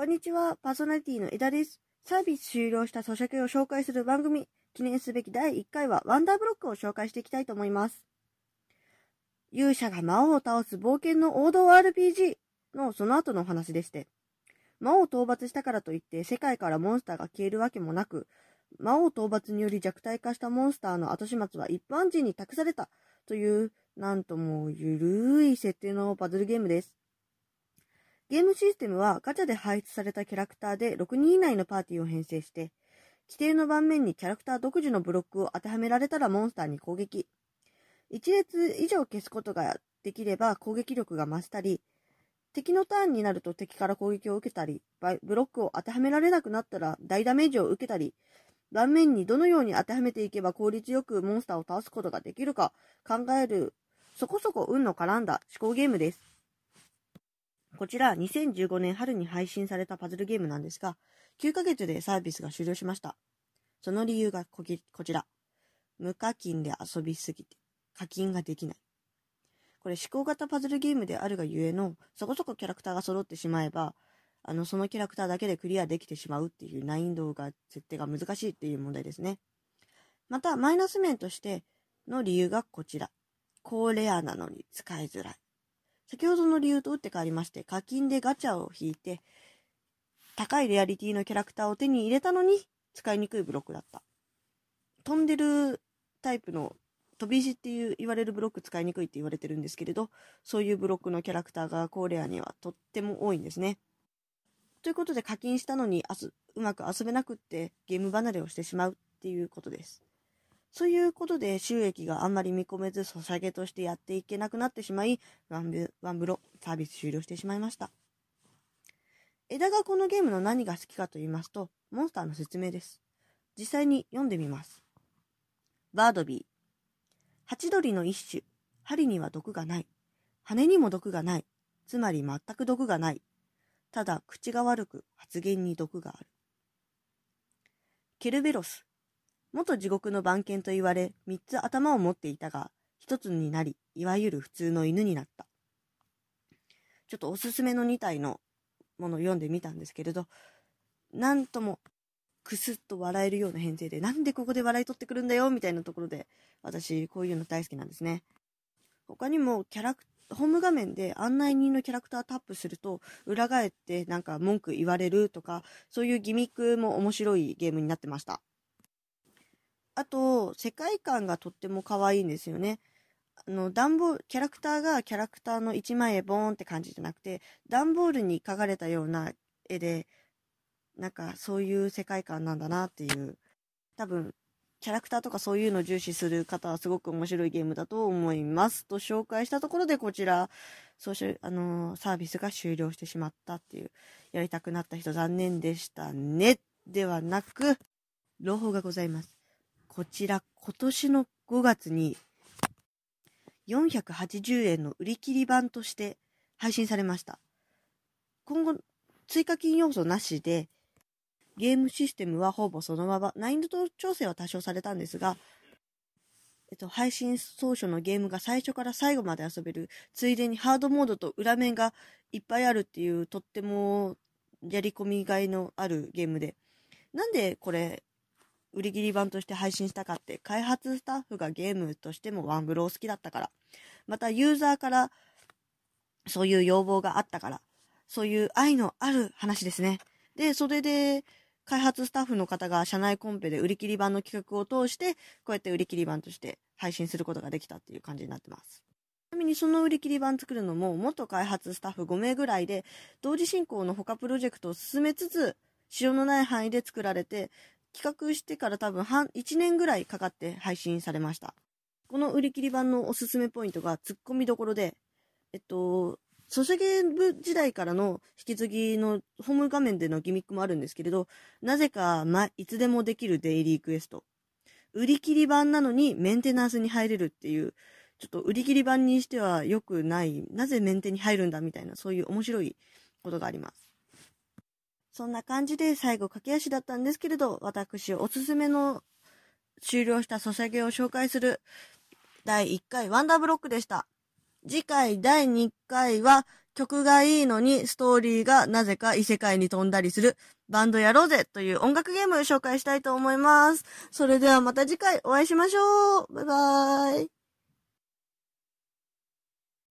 こんにちは、パーソナリティの枝です。サービス終了した咀嚼を紹介する番組、記念すべき第1回はワンダーブロックを紹介していきたいと思います。勇者が魔王を倒す冒険の王道 RPG のその後のお話でして、魔王討伐したからといって世界からモンスターが消えるわけもなく、魔王討伐により弱体化したモンスターの後始末は一般人に託されたという、なんともゆるい設定のパズルゲームです。ゲームシステムはガチャで配出されたキャラクターで6人以内のパーティーを編成して、規定の盤面にキャラクター独自のブロックを当てはめられたらモンスターに攻撃。1列以上消すことができれば攻撃力が増したり、敵のターンになると敵から攻撃を受けたり、ブロックを当てはめられなくなったら大ダメージを受けたり、盤面にどのように当てはめていけば効率よくモンスターを倒すことができるか考える、そこそこ運の絡んだ思考ゲームです。こちら2015年春に配信されたパズルゲームなんですが、9ヶ月でサービスが終了しました。その理由がこちら。無課金で遊びすぎて課金ができない。これ思考型パズルゲームであるがゆえの、そこそこキャラクターが揃ってしまえば、あの、そのキャラクターだけでクリアできてしまうっていう難易度が、設定が難しいっていう問題ですね。また、マイナス面としての理由がこちら。高レアなのに使いづらい。先ほどの理由と打って変わりまして、課金でガチャを引いて、高いレアリティのキャラクターを手に入れたのに、使いにくいブロックだった。飛んでるタイプの飛び石っていう言われるブロック使いにくいって言われてるんですけれど、そういうブロックのキャラクターが高レアにはとっても多いんですね。ということで課金したのにうまく遊べなくってゲーム離れをしてしまうっていうことです。そういうことで収益があんまり見込めず、ソシャゲとしてやっていけなくなってしまい、ワンブワンブロサービス終了してしまいました。枝がこのゲームの何が好きかと言いますと、モンスターの説明です。実際に読んでみます。バードビー。ハチドリの一種。針には毒がない。羽にも毒がない。つまり全く毒がない。ただ口が悪く発言に毒がある。ケルベロス。元地獄の番犬と言われ、三つ頭を持っていたが、一つになり、いわゆる普通の犬になった。ちょっとおすすめの2体のものを読んでみたんですけれど、なんとも、くすっと笑えるような編成で、なんでここで笑い取ってくるんだよみたいなところで、私、こういうの大好きなんですね。他にも、キャラクホーム画面で案内人のキャラクタータップすると、裏返ってなんか文句言われるとか、そういうギミックも面白いゲームになってました。あと、世界観がとっても可愛いんですよね。あの、段ボール、キャラクターがキャラクターの一枚絵ボーンって感じじゃなくて、段ボールに描かれたような絵で、なんかそういう世界観なんだなっていう、多分、キャラクターとかそういうのを重視する方はすごく面白いゲームだと思います。と紹介したところでこちら、そうし、あのー、サービスが終了してしまったっていう、やりたくなった人残念でしたね。ではなく、朗報がございます。こちら今年の5月に480円の売り切り版として配信されました。今後、追加金要素なしで、ゲームシステムはほぼそのまま、難易度調整は多少されたんですが、えっと、配信当初のゲームが最初から最後まで遊べる、ついでにハードモードと裏面がいっぱいあるっていう、とってもやり込みがいのあるゲームで、なんでこれ売り切り版として配信したかって、開発スタッフがゲームとしてもワンブロー好きだったから、またユーザーからそういう要望があったから、そういう愛のある話ですね。で、それで、開発スタッフの方が社内コンペで売り切り版の企画を通して、こうやって売り切り版として配信することができたっていう感じになってます。ちなみにその売り切り版作るのも、元開発スタッフ5名ぐらいで、同時進行の他プロジェクトを進めつつ、使用のない範囲で作られて、企画してから多分半、1年ぐらいかかって配信されました。この売り切り版のおすすめポイントが突っ込みどころで、えっと、ソシャゲ部時代からの引き継ぎのホーム画面でのギミックもあるんですけれど、なぜか、ま、いつでもできるデイリークエスト。売り切り版なのにメンテナンスに入れるっていう、ちょっと売り切り版にしては良くない、なぜメンテに入るんだみたいな、そういう面白いことがあります。そんな感じで最後駆け足だったんですけれど、私おすすめの終了したソシャゲを紹介する第1回ワンダーブロックでした。次回第2回は曲がいいのにストーリーがなぜか異世界に飛んだりするバンドやろうぜという音楽ゲームを紹介したいと思います。それではまた次回お会いしましょう。バイバーイ。